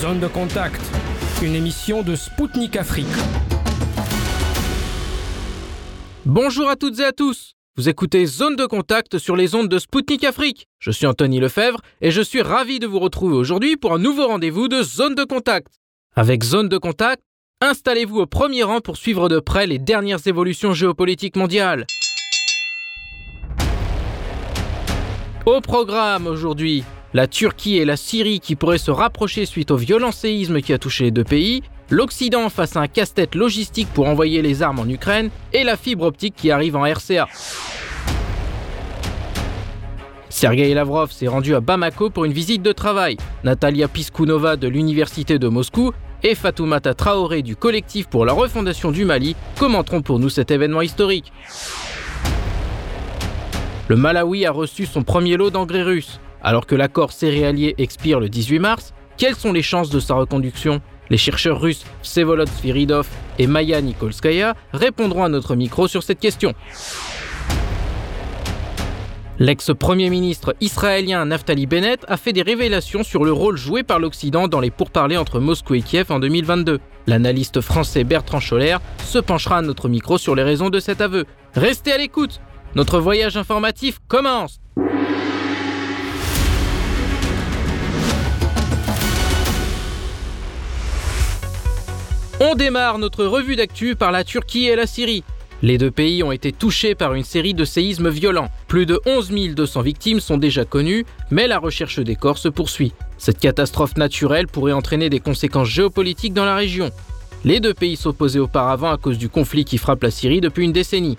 Zone de contact, une émission de Spoutnik Afrique. Bonjour à toutes et à tous. Vous écoutez Zone de contact sur les ondes de Spoutnik Afrique. Je suis Anthony Lefebvre et je suis ravi de vous retrouver aujourd'hui pour un nouveau rendez-vous de Zone de contact. Avec Zone de contact, installez-vous au premier rang pour suivre de près les dernières évolutions géopolitiques mondiales. Au programme aujourd'hui, la Turquie et la Syrie qui pourraient se rapprocher suite au violent séisme qui a touché les deux pays, l'Occident face à un casse-tête logistique pour envoyer les armes en Ukraine et la fibre optique qui arrive en RCA. Sergei Lavrov s'est rendu à Bamako pour une visite de travail. Natalia Piskunova de l'Université de Moscou et Fatoumata Traoré du collectif pour la refondation du Mali commenteront pour nous cet événement historique. Le Malawi a reçu son premier lot d'engrais russes. Alors que l'accord céréalier expire le 18 mars, quelles sont les chances de sa reconduction? Les chercheurs russes Vsevolod Sviridov et Maya Nikolskaya répondront à notre micro sur cette question. L'ex-premier ministre israélien Naftali Bennett a fait des révélations sur le rôle joué par l'Occident dans les pourparlers entre Moscou et Kiev en 2022. L'analyste français Bertrand Scholler se penchera à notre micro sur les raisons de cet aveu. Restez à l'écoute Notre voyage informatif commence On démarre notre revue d'actu par la Turquie et la Syrie. Les deux pays ont été touchés par une série de séismes violents. Plus de 11 200 victimes sont déjà connues, mais la recherche des corps se poursuit. Cette catastrophe naturelle pourrait entraîner des conséquences géopolitiques dans la région. Les deux pays s'opposaient auparavant à cause du conflit qui frappe la Syrie depuis une décennie.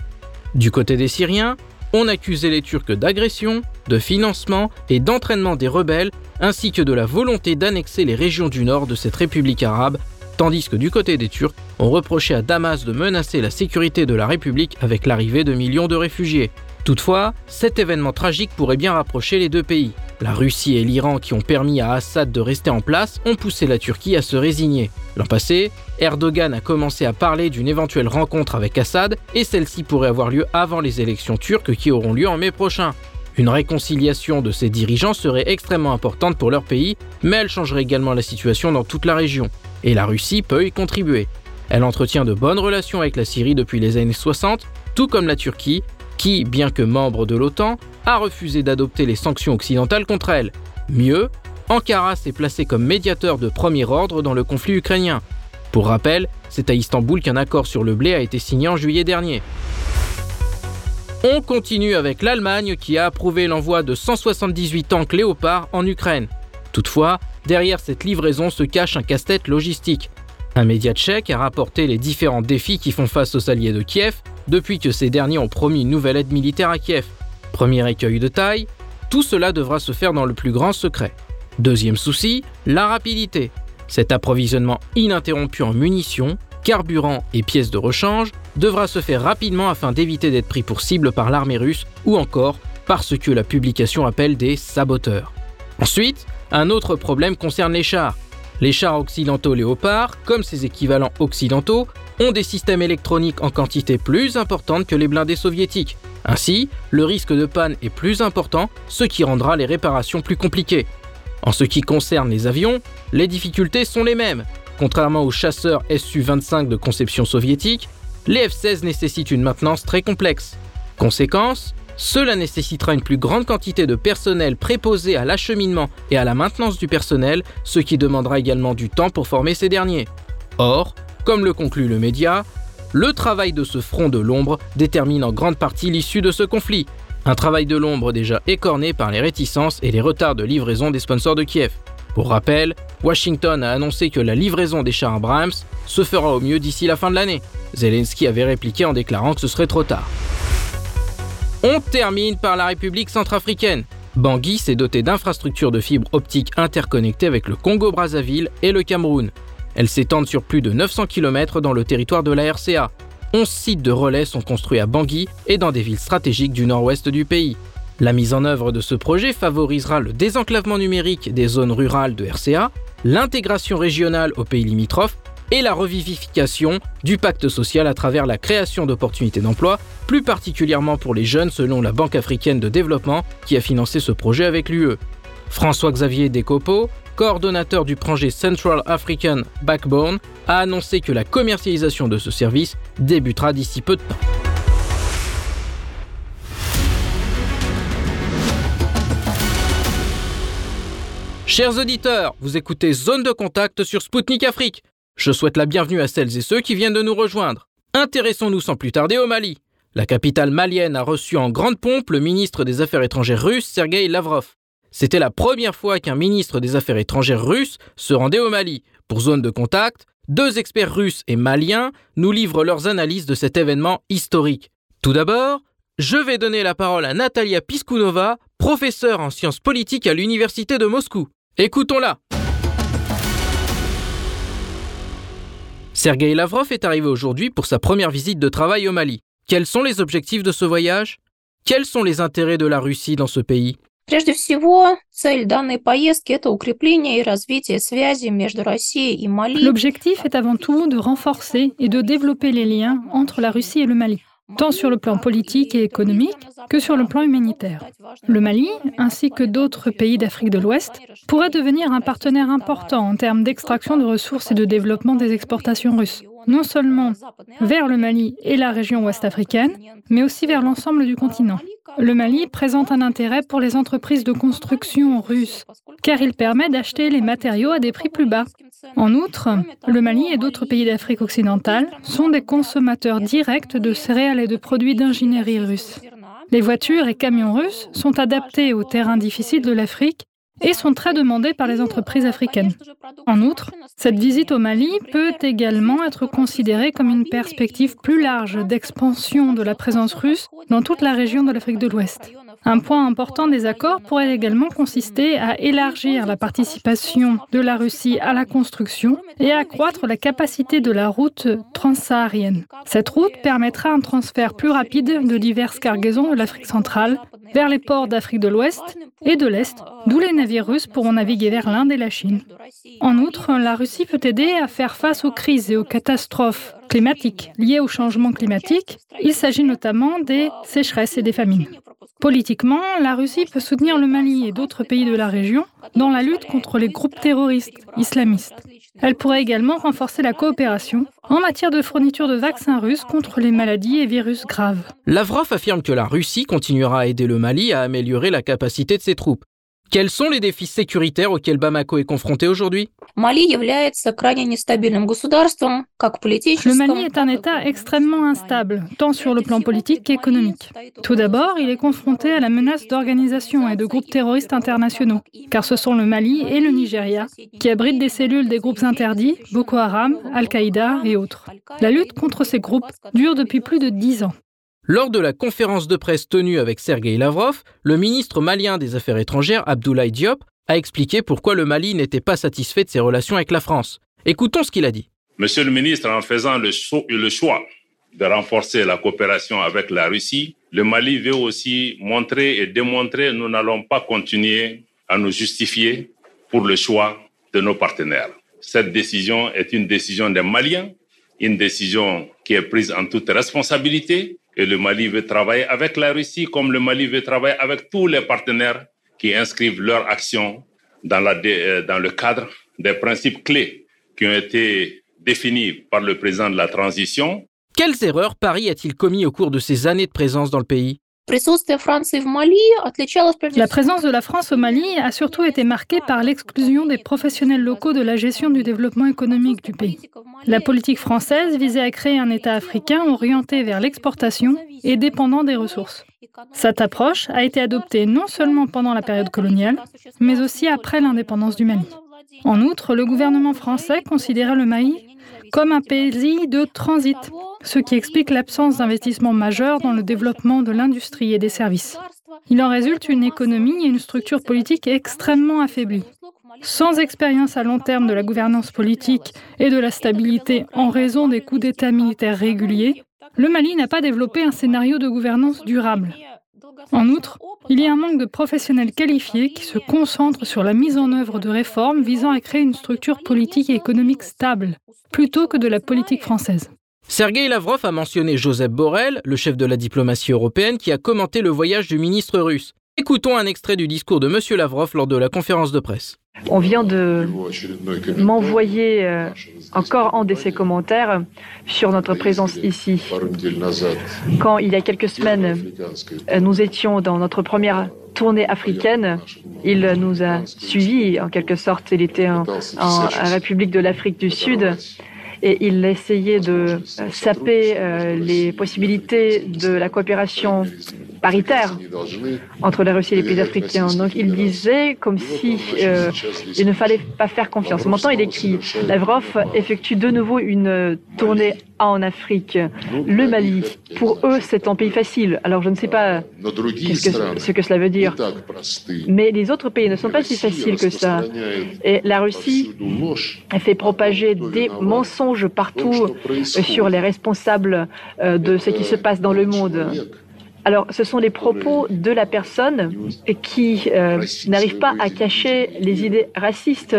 Du côté des Syriens, on accusait les Turcs d'agression, de financement et d'entraînement des rebelles, ainsi que de la volonté d'annexer les régions du nord de cette république arabe tandis que du côté des Turcs, on reprochait à Damas de menacer la sécurité de la République avec l'arrivée de millions de réfugiés. Toutefois, cet événement tragique pourrait bien rapprocher les deux pays. La Russie et l'Iran qui ont permis à Assad de rester en place ont poussé la Turquie à se résigner. L'an passé, Erdogan a commencé à parler d'une éventuelle rencontre avec Assad et celle-ci pourrait avoir lieu avant les élections turques qui auront lieu en mai prochain. Une réconciliation de ces dirigeants serait extrêmement importante pour leur pays, mais elle changerait également la situation dans toute la région et la Russie peut y contribuer. Elle entretient de bonnes relations avec la Syrie depuis les années 60, tout comme la Turquie, qui, bien que membre de l'OTAN, a refusé d'adopter les sanctions occidentales contre elle. Mieux, Ankara s'est placé comme médiateur de premier ordre dans le conflit ukrainien. Pour rappel, c'est à Istanbul qu'un accord sur le blé a été signé en juillet dernier. On continue avec l'Allemagne qui a approuvé l'envoi de 178 tanks Léopard en Ukraine. Toutefois, Derrière cette livraison se cache un casse-tête logistique. Un média tchèque a rapporté les différents défis qui font face aux alliés de Kiev depuis que ces derniers ont promis une nouvelle aide militaire à Kiev. Premier écueil de taille, tout cela devra se faire dans le plus grand secret. Deuxième souci, la rapidité. Cet approvisionnement ininterrompu en munitions, carburant et pièces de rechange devra se faire rapidement afin d'éviter d'être pris pour cible par l'armée russe ou encore par ce que la publication appelle des saboteurs. Ensuite, un autre problème concerne les chars. Les chars occidentaux Léopard, comme ses équivalents occidentaux, ont des systèmes électroniques en quantité plus importante que les blindés soviétiques. Ainsi, le risque de panne est plus important, ce qui rendra les réparations plus compliquées. En ce qui concerne les avions, les difficultés sont les mêmes. Contrairement aux chasseurs Su-25 de conception soviétique, les F-16 nécessitent une maintenance très complexe. Conséquence, cela nécessitera une plus grande quantité de personnel préposé à l'acheminement et à la maintenance du personnel, ce qui demandera également du temps pour former ces derniers. Or, comme le conclut le média, le travail de ce front de l'ombre détermine en grande partie l'issue de ce conflit. Un travail de l'ombre déjà écorné par les réticences et les retards de livraison des sponsors de Kiev. Pour rappel, Washington a annoncé que la livraison des chars Abrams se fera au mieux d'ici la fin de l'année. Zelensky avait répliqué en déclarant que ce serait trop tard. On termine par la République centrafricaine. Bangui s'est doté d'infrastructures de fibres optiques interconnectées avec le Congo-Brazzaville et le Cameroun. Elles s'étendent sur plus de 900 km dans le territoire de la RCA. 11 sites de relais sont construits à Bangui et dans des villes stratégiques du nord-ouest du pays. La mise en œuvre de ce projet favorisera le désenclavement numérique des zones rurales de RCA, l'intégration régionale aux pays limitrophes et la revivification du pacte social à travers la création d'opportunités d'emploi, plus particulièrement pour les jeunes selon la Banque africaine de développement qui a financé ce projet avec l'UE. François-Xavier Descopeaux, coordonnateur du projet Central African Backbone, a annoncé que la commercialisation de ce service débutera d'ici peu de temps. Chers auditeurs, vous écoutez Zone de contact sur Spoutnik Afrique. Je souhaite la bienvenue à celles et ceux qui viennent de nous rejoindre. Intéressons-nous sans plus tarder au Mali. La capitale malienne a reçu en grande pompe le ministre des Affaires étrangères russe Sergei Lavrov. C'était la première fois qu'un ministre des Affaires étrangères russe se rendait au Mali. Pour zone de contact, deux experts russes et maliens nous livrent leurs analyses de cet événement historique. Tout d'abord, je vais donner la parole à Natalia Piskunova, professeure en sciences politiques à l'Université de Moscou. Écoutons-la. Sergei Lavrov est arrivé aujourd'hui pour sa première visite de travail au Mali. Quels sont les objectifs de ce voyage? Quels sont les intérêts de la Russie dans ce pays? L'objectif est avant tout de renforcer et de développer les liens entre la Russie et le Mali tant sur le plan politique et économique que sur le plan humanitaire. Le Mali, ainsi que d'autres pays d'Afrique de l'Ouest, pourraient devenir un partenaire important en termes d'extraction de ressources et de développement des exportations russes, non seulement vers le Mali et la région ouest africaine, mais aussi vers l'ensemble du continent. Le Mali présente un intérêt pour les entreprises de construction russes, car il permet d'acheter les matériaux à des prix plus bas. En outre, le Mali et d'autres pays d'Afrique occidentale sont des consommateurs directs de céréales et de produits d'ingénierie russes. Les voitures et camions russes sont adaptés aux terrains difficiles de l'Afrique et sont très demandés par les entreprises africaines. En outre, cette visite au Mali peut également être considérée comme une perspective plus large d'expansion de la présence russe dans toute la région de l'Afrique de l'Ouest. Un point important des accords pourrait également consister à élargir la participation de la Russie à la construction et à accroître la capacité de la route transsaharienne. Cette route permettra un transfert plus rapide de diverses cargaisons de l'Afrique centrale vers les ports d'Afrique de l'Ouest et de l'Est, d'où les navires russes pourront naviguer vers l'Inde et la Chine. En outre, la Russie peut aider à faire face aux crises et aux catastrophes climatiques liées au changement climatique. Il s'agit notamment des sécheresses et des famines. Politiquement, la Russie peut soutenir le Mali et d'autres pays de la région dans la lutte contre les groupes terroristes islamistes. Elle pourrait également renforcer la coopération en matière de fourniture de vaccins russes contre les maladies et virus graves. Lavrov affirme que la Russie continuera à aider le Mali à améliorer la capacité de ses troupes. Quels sont les défis sécuritaires auxquels Bamako est confronté aujourd'hui? Le Mali est un État extrêmement instable, tant sur le plan politique qu'économique. Tout d'abord, il est confronté à la menace d'organisations et de groupes terroristes internationaux, car ce sont le Mali et le Nigeria qui abritent des cellules des groupes interdits, Boko Haram, Al-Qaïda et autres. La lutte contre ces groupes dure depuis plus de dix ans. Lors de la conférence de presse tenue avec Sergei Lavrov, le ministre malien des Affaires étrangères, Abdoulaye Diop, a expliqué pourquoi le Mali n'était pas satisfait de ses relations avec la France. Écoutons ce qu'il a dit. Monsieur le ministre, en faisant le, choix de renforcer la coopération avec la Russie, le Mali veut aussi montrer et démontrer que nous n'allons pas continuer à nous justifier pour le choix de nos partenaires. Cette décision est une décision des Maliens, une décision qui est prise en toute responsabilité et le Mali veut travailler avec la Russie comme le Mali veut travailler avec tous les partenaires qui inscrivent leur action dans, la, euh, dans le cadre des principes clés qui ont été définis par le président de la transition. Quelles erreurs Paris a-t-il commis au cours de ses années de présence dans le pays? La présence de la France au Mali a surtout été marquée par l'exclusion des professionnels locaux de la gestion du développement économique du pays. La politique française visait à créer un État africain orienté vers l'exportation et dépendant des ressources. Cette approche a été adoptée non seulement pendant la période coloniale, mais aussi après l'indépendance du Mali. En outre, le gouvernement français considérait le Mali comme un pays de transit, ce qui explique l'absence d'investissements majeurs dans le développement de l'industrie et des services. Il en résulte une économie et une structure politique extrêmement affaiblies. Sans expérience à long terme de la gouvernance politique et de la stabilité en raison des coups d'État militaires réguliers, le Mali n'a pas développé un scénario de gouvernance durable. En outre, il y a un manque de professionnels qualifiés qui se concentrent sur la mise en œuvre de réformes visant à créer une structure politique et économique stable, plutôt que de la politique française. Sergei Lavrov a mentionné Joseph Borrell, le chef de la diplomatie européenne, qui a commenté le voyage du ministre russe. Écoutons un extrait du discours de M. Lavrov lors de la conférence de presse. On vient de m'envoyer euh, encore un de ses commentaires sur notre présence ici. Quand il y a quelques semaines, euh, nous étions dans notre première tournée africaine, il nous a suivis en quelque sorte. Il était en, en République de l'Afrique du Sud et il essayait de euh, saper euh, les possibilités de la coopération paritaire entre la Russie et les pays africains. Donc il disait comme si euh, il ne fallait pas faire confiance. Maintenant, il écrit Lavrov effectue de nouveau une tournée en Afrique. Le Mali, pour eux, c'est un pays facile. Alors je ne sais pas ce que cela veut dire. Mais les autres pays ne sont pas si faciles que ça. Et la Russie fait propager des mensonges partout sur les responsables euh, de ce qui se passe dans le monde. Alors, ce sont les propos de la personne qui euh, n'arrive pas à cacher les idées racistes,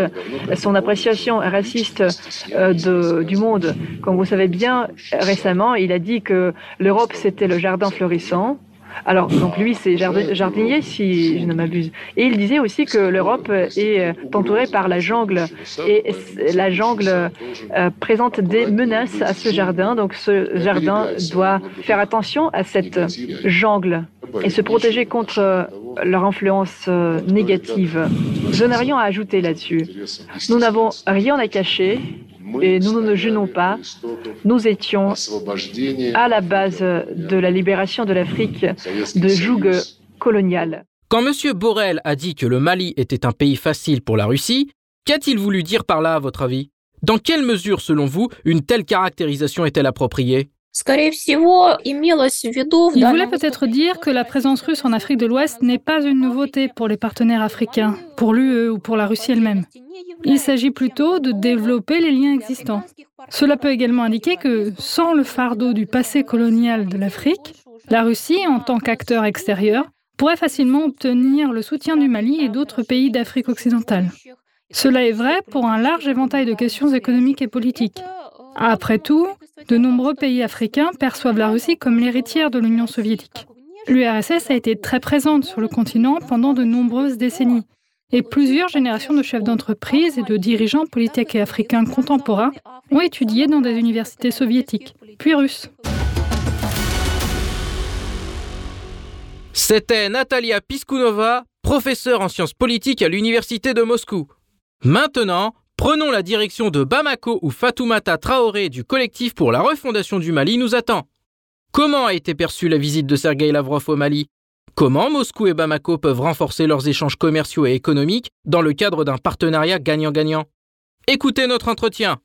son appréciation raciste euh, de, du monde. Comme vous savez bien, récemment, il a dit que l'Europe, c'était le jardin florissant. Alors, donc lui, c'est jardinier, si je ne m'abuse. Et il disait aussi que l'Europe est euh, entourée par la jungle. Et la jungle euh, présente des menaces à ce jardin. Donc, ce jardin doit faire attention à cette jungle et se protéger contre euh, leur influence négative. Je n'ai rien à ajouter là-dessus. Nous n'avons rien à cacher et nous ne gênons pas. Nous étions à la base de la libération de l'Afrique de joug colonial. Quand M. Borrell a dit que le Mali était un pays facile pour la Russie, qu'a-t-il voulu dire par là, à votre avis? Dans quelle mesure, selon vous, une telle caractérisation est-elle appropriée? Il voulait peut-être dire que la présence russe en Afrique de l'Ouest n'est pas une nouveauté pour les partenaires africains, pour l'UE ou pour la Russie elle-même. Il s'agit plutôt de développer les liens existants. Cela peut également indiquer que sans le fardeau du passé colonial de l'Afrique, la Russie, en tant qu'acteur extérieur, pourrait facilement obtenir le soutien du Mali et d'autres pays d'Afrique occidentale. Cela est vrai pour un large éventail de questions économiques et politiques. Après tout, de nombreux pays africains perçoivent la Russie comme l'héritière de l'Union soviétique. L'URSS a été très présente sur le continent pendant de nombreuses décennies, et plusieurs générations de chefs d'entreprise et de dirigeants politiques et africains contemporains ont étudié dans des universités soviétiques, puis russes. C'était Natalia Piskunova, professeure en sciences politiques à l'Université de Moscou. Maintenant, Prenons la direction de Bamako où Fatoumata Traoré du collectif pour la refondation du Mali nous attend. Comment a été perçue la visite de Sergei Lavrov au Mali? Comment Moscou et Bamako peuvent renforcer leurs échanges commerciaux et économiques dans le cadre d'un partenariat gagnant-gagnant? Écoutez notre entretien.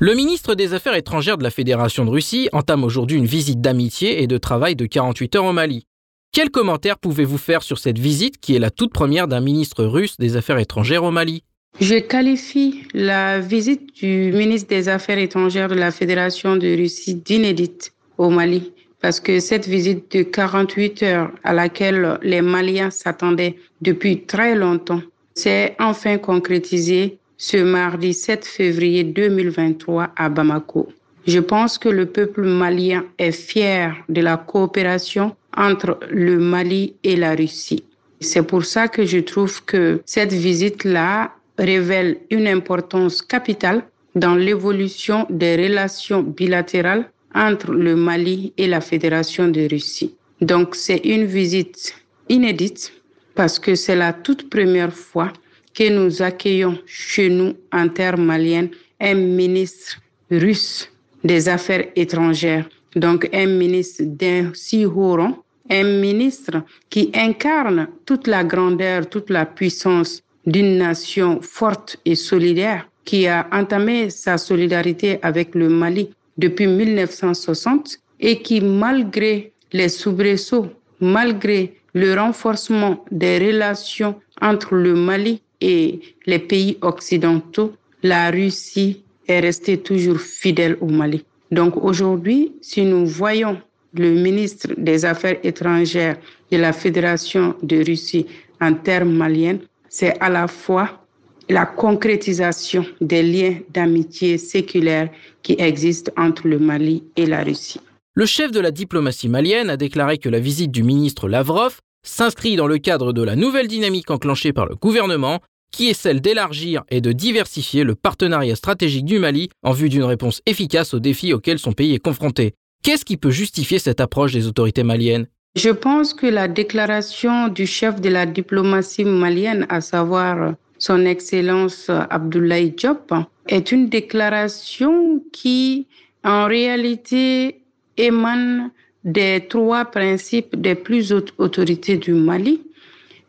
Le ministre des Affaires étrangères de la Fédération de Russie entame aujourd'hui une visite d'amitié et de travail de 48 heures au Mali. Quel commentaire pouvez-vous faire sur cette visite qui est la toute première d'un ministre russe des Affaires étrangères au Mali? Je qualifie la visite du ministre des Affaires étrangères de la Fédération de Russie d'inédite au Mali parce que cette visite de 48 heures à laquelle les Maliens s'attendaient depuis très longtemps s'est enfin concrétisée ce mardi 7 février 2023 à Bamako. Je pense que le peuple malien est fier de la coopération entre le Mali et la Russie. C'est pour ça que je trouve que cette visite-là révèle une importance capitale dans l'évolution des relations bilatérales entre le Mali et la Fédération de Russie. Donc c'est une visite inédite parce que c'est la toute première fois que nous accueillons chez nous en terre malienne un ministre russe des Affaires étrangères, donc un ministre d'un si haut rang un ministre qui incarne toute la grandeur, toute la puissance d'une nation forte et solidaire qui a entamé sa solidarité avec le Mali depuis 1960 et qui, malgré les soubresauts, malgré le renforcement des relations entre le Mali et les pays occidentaux, la Russie est restée toujours fidèle au Mali. Donc aujourd'hui, si nous voyons le ministre des Affaires étrangères de la Fédération de Russie en termes maliens, c'est à la fois la concrétisation des liens d'amitié séculaire qui existent entre le Mali et la Russie. le chef de la diplomatie malienne a déclaré que la visite du ministre Lavrov s'inscrit dans le cadre de la nouvelle dynamique enclenchée par le gouvernement, qui est celle d'élargir et de diversifier le partenariat stratégique du Mali en vue d'une réponse efficace aux défis auxquels son pays est confronté. Qu'est-ce qui peut justifier cette approche des autorités maliennes? Je pense que la déclaration du chef de la diplomatie malienne, à savoir son Excellence Abdoulaye Diop, est une déclaration qui, en réalité, émane des trois principes des plus hautes autorités du Mali.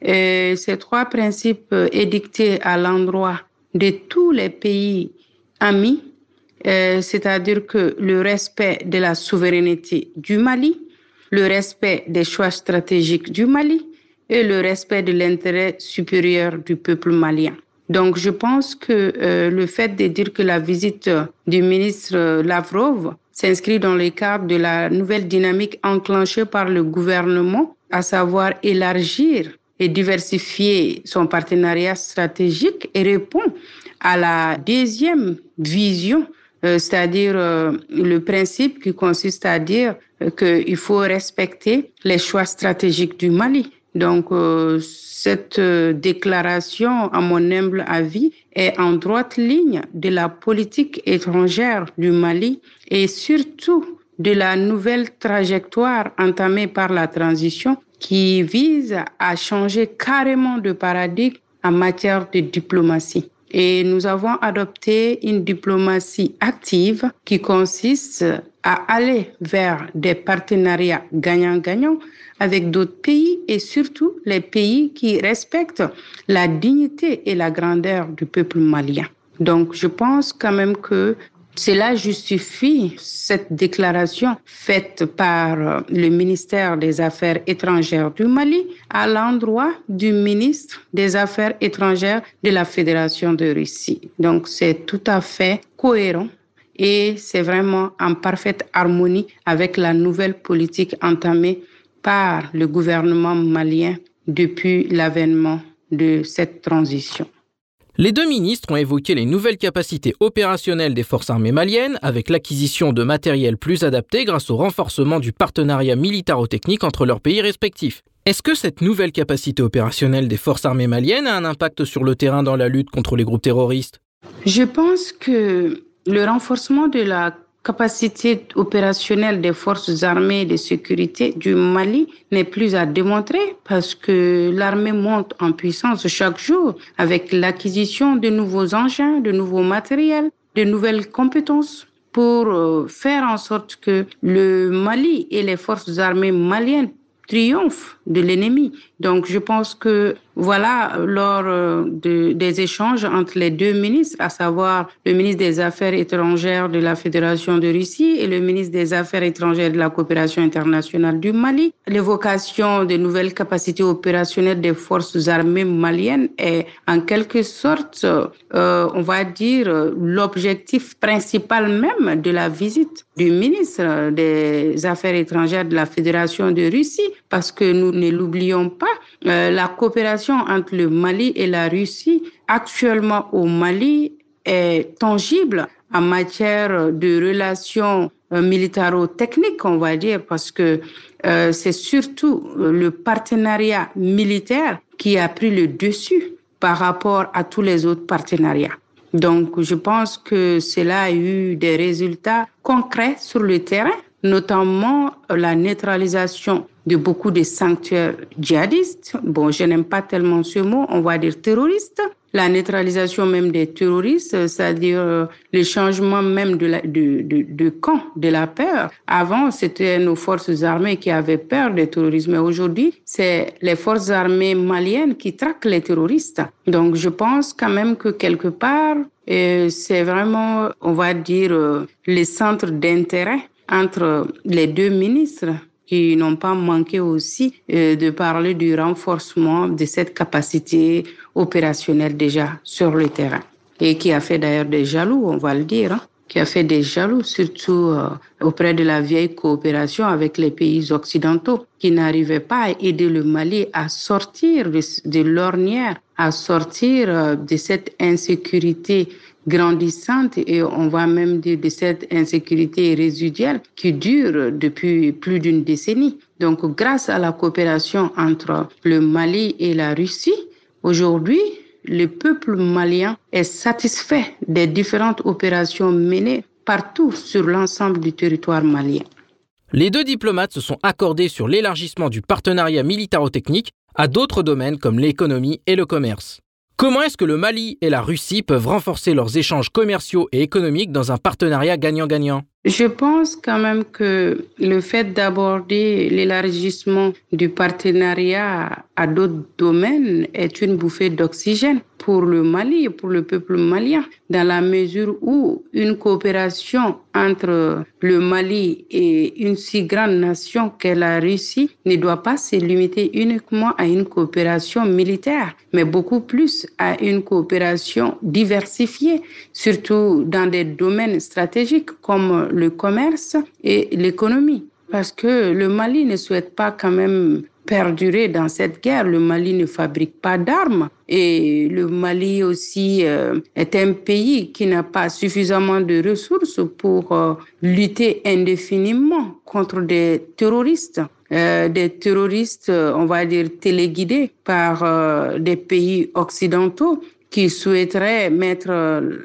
Ces trois principes édictés à l'endroit de tous les pays amis, euh, c'est-à-dire que le respect de la souveraineté du Mali, le respect des choix stratégiques du Mali et le respect de l'intérêt supérieur du peuple malien. Donc, je pense que euh, le fait de dire que la visite du ministre Lavrov s'inscrit dans le cadre de la nouvelle dynamique enclenchée par le gouvernement, à savoir élargir et diversifier son partenariat stratégique et répond à la deuxième vision, c'est-à-dire euh, le principe qui consiste à dire qu'il faut respecter les choix stratégiques du Mali. Donc, euh, cette déclaration, à mon humble avis, est en droite ligne de la politique étrangère du Mali et surtout de la nouvelle trajectoire entamée par la transition qui vise à changer carrément de paradigme en matière de diplomatie. Et nous avons adopté une diplomatie active qui consiste à aller vers des partenariats gagnant-gagnant avec d'autres pays et surtout les pays qui respectent la dignité et la grandeur du peuple malien. Donc je pense quand même que cela justifie cette déclaration faite par le ministère des Affaires étrangères du Mali à l'endroit du ministre des Affaires étrangères de la Fédération de Russie. Donc c'est tout à fait cohérent et c'est vraiment en parfaite harmonie avec la nouvelle politique entamée par le gouvernement malien depuis l'avènement de cette transition. Les deux ministres ont évoqué les nouvelles capacités opérationnelles des forces armées maliennes avec l'acquisition de matériel plus adapté grâce au renforcement du partenariat militaro-technique entre leurs pays respectifs. Est-ce que cette nouvelle capacité opérationnelle des forces armées maliennes a un impact sur le terrain dans la lutte contre les groupes terroristes? Je pense que le renforcement de la capacité opérationnelle des forces armées de sécurité du Mali n'est plus à démontrer parce que l'armée monte en puissance chaque jour avec l'acquisition de nouveaux engins, de nouveaux matériels, de nouvelles compétences pour euh, faire en sorte que le Mali et les forces armées maliennes triomphent de l'ennemi. Donc je pense que voilà, lors euh, de, des échanges entre les deux ministres, à savoir le ministre des Affaires étrangères de la Fédération de Russie et le ministre des Affaires étrangères de la coopération internationale du Mali, l'évocation de nouvelles capacités opérationnelles des forces armées maliennes est en quelque sorte, euh, on va dire, l'objectif principal même de la visite du ministre des Affaires étrangères de la Fédération de Russie, parce que nous ne l'oublions pas, euh, la coopération entre le Mali et la Russie actuellement au Mali est tangible en matière de relations euh, militaro-techniques, on va dire, parce que euh, c'est surtout le partenariat militaire qui a pris le dessus par rapport à tous les autres partenariats. Donc, je pense que cela a eu des résultats concrets sur le terrain, notamment la neutralisation de beaucoup de sanctuaires djihadistes. Bon, je n'aime pas tellement ce mot, on va dire terroristes. La neutralisation même des terroristes, c'est-à-dire euh, le changement même de, de, de, camp de la peur. Avant, c'était nos forces armées qui avaient peur des terroristes, mais aujourd'hui, c'est les forces armées maliennes qui traquent les terroristes. Donc, je pense quand même que quelque part, euh, c'est vraiment, on va dire, euh, les centres d'intérêt entre les deux ministres qui n'ont pas manqué aussi euh, de parler du renforcement de cette capacité opérationnelle déjà sur le terrain et qui a fait d'ailleurs des jaloux, on va le dire. Hein. qui a fait des jaloux, surtout euh, auprès de la vieille coopération avec les pays occidentaux, qui n'arrivaient pas à aider le Mali à sortir de, l'ornière, à sortir euh, de cette insécurité grandissante et on va même dire de cette insécurité résiduelle qui dure depuis plus d'une décennie. Donc grâce à la coopération entre le Mali et la Russie, aujourd'hui, le peuple malien est satisfait des différentes opérations menées partout sur l'ensemble du territoire malien. Les deux diplomates se sont accordés sur l'élargissement du partenariat militaro-technique à d'autres domaines comme l'économie et le commerce. Comment est-ce que le Mali et la Russie peuvent renforcer leurs échanges commerciaux et économiques dans un partenariat gagnant-gagnant? Je pense quand même que le fait d'aborder l'élargissement du partenariat à d'autres domaines est une bouffée d'oxygène pour le Mali et pour le peuple malien, dans la mesure où une coopération entre le Mali et une si grande nation qu'est la Russie ne doit pas se limiter uniquement à une coopération militaire, mais beaucoup plus à une coopération diversifiée, surtout dans des domaines stratégiques comme le commerce et l'économie. Parce que le Mali ne souhaite pas quand même perdurer dans cette guerre. Le Mali ne fabrique pas d'armes et le Mali aussi euh, est un pays qui n'a pas suffisamment de ressources pour euh, lutter indéfiniment contre des terroristes. Euh, des terroristes, on va dire, téléguidés par des pays occidentaux qui souhaiteraient mettre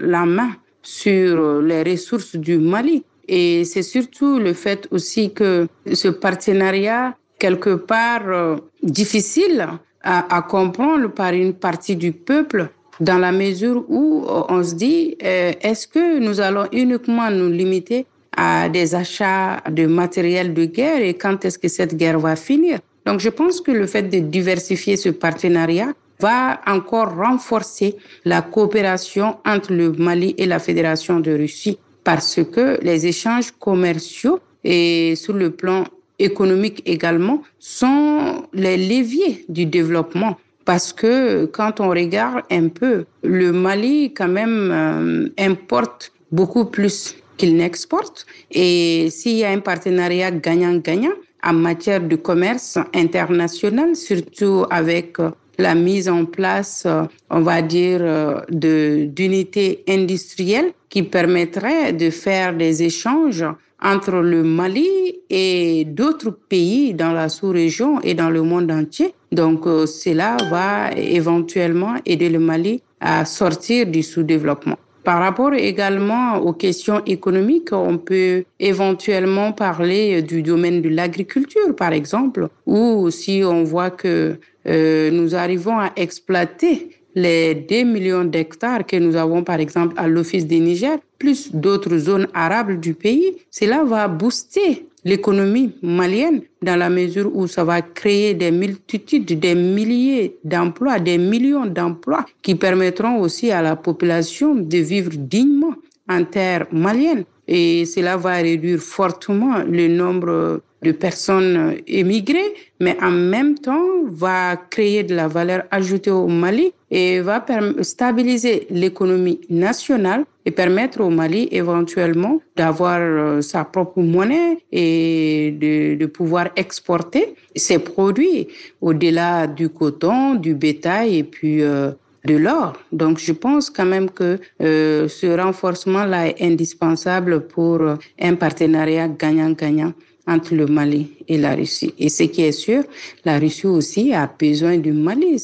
la main sur les ressources du Mali. Et c'est surtout le fait aussi que ce partenariat, quelque part euh, difficile à, comprendre par une partie du peuple, dans la mesure où euh, on se dit, euh, est-ce que nous allons uniquement nous limiter à des achats de matériel de guerre et quand est-ce que cette guerre va finir? Donc je pense que le fait de diversifier ce partenariat va encore renforcer la coopération entre le Mali et la Fédération de Russie parce que les échanges commerciaux et sur le plan économique également sont les leviers du développement. Parce que quand on regarde un peu, le Mali quand même euh, importe beaucoup plus qu'il n'exporte. Et s'il y a un partenariat gagnant-gagnant en matière de commerce international, surtout avec la mise en place, euh, on va dire, euh, d'unités industrielles qui permettraient de faire des échanges entre le Mali et d'autres pays dans la sous-région et dans le monde entier. Donc euh, cela va éventuellement aider le Mali à sortir du sous-développement. Par rapport également aux questions économiques, on peut éventuellement parler du domaine de l'agriculture, par exemple, où si on voit que euh, nous arrivons à exploiter les 2 millions d'hectares que nous avons, par exemple, à l'Office des Niger, plus d'autres zones arables du pays, cela va booster l'économie malienne dans la mesure où ça va créer des multitudes, des milliers d'emplois, des millions d'emplois qui permettront aussi à la population de vivre dignement en terre malienne. Et cela va réduire fortement le nombre de personnes émigrées, mais en même temps va créer de la valeur ajoutée au Mali et va stabiliser l'économie nationale et permettre au Mali éventuellement d'avoir euh, sa propre monnaie et de, pouvoir exporter ses produits au-delà du coton, du bétail et puis euh, de l'or. Donc je pense quand même que euh, ce renforcement-là est indispensable pour un partenariat gagnant-gagnant entre le Mali et la Russie. Et ce qui est sûr, la Russie aussi a besoin du Mali,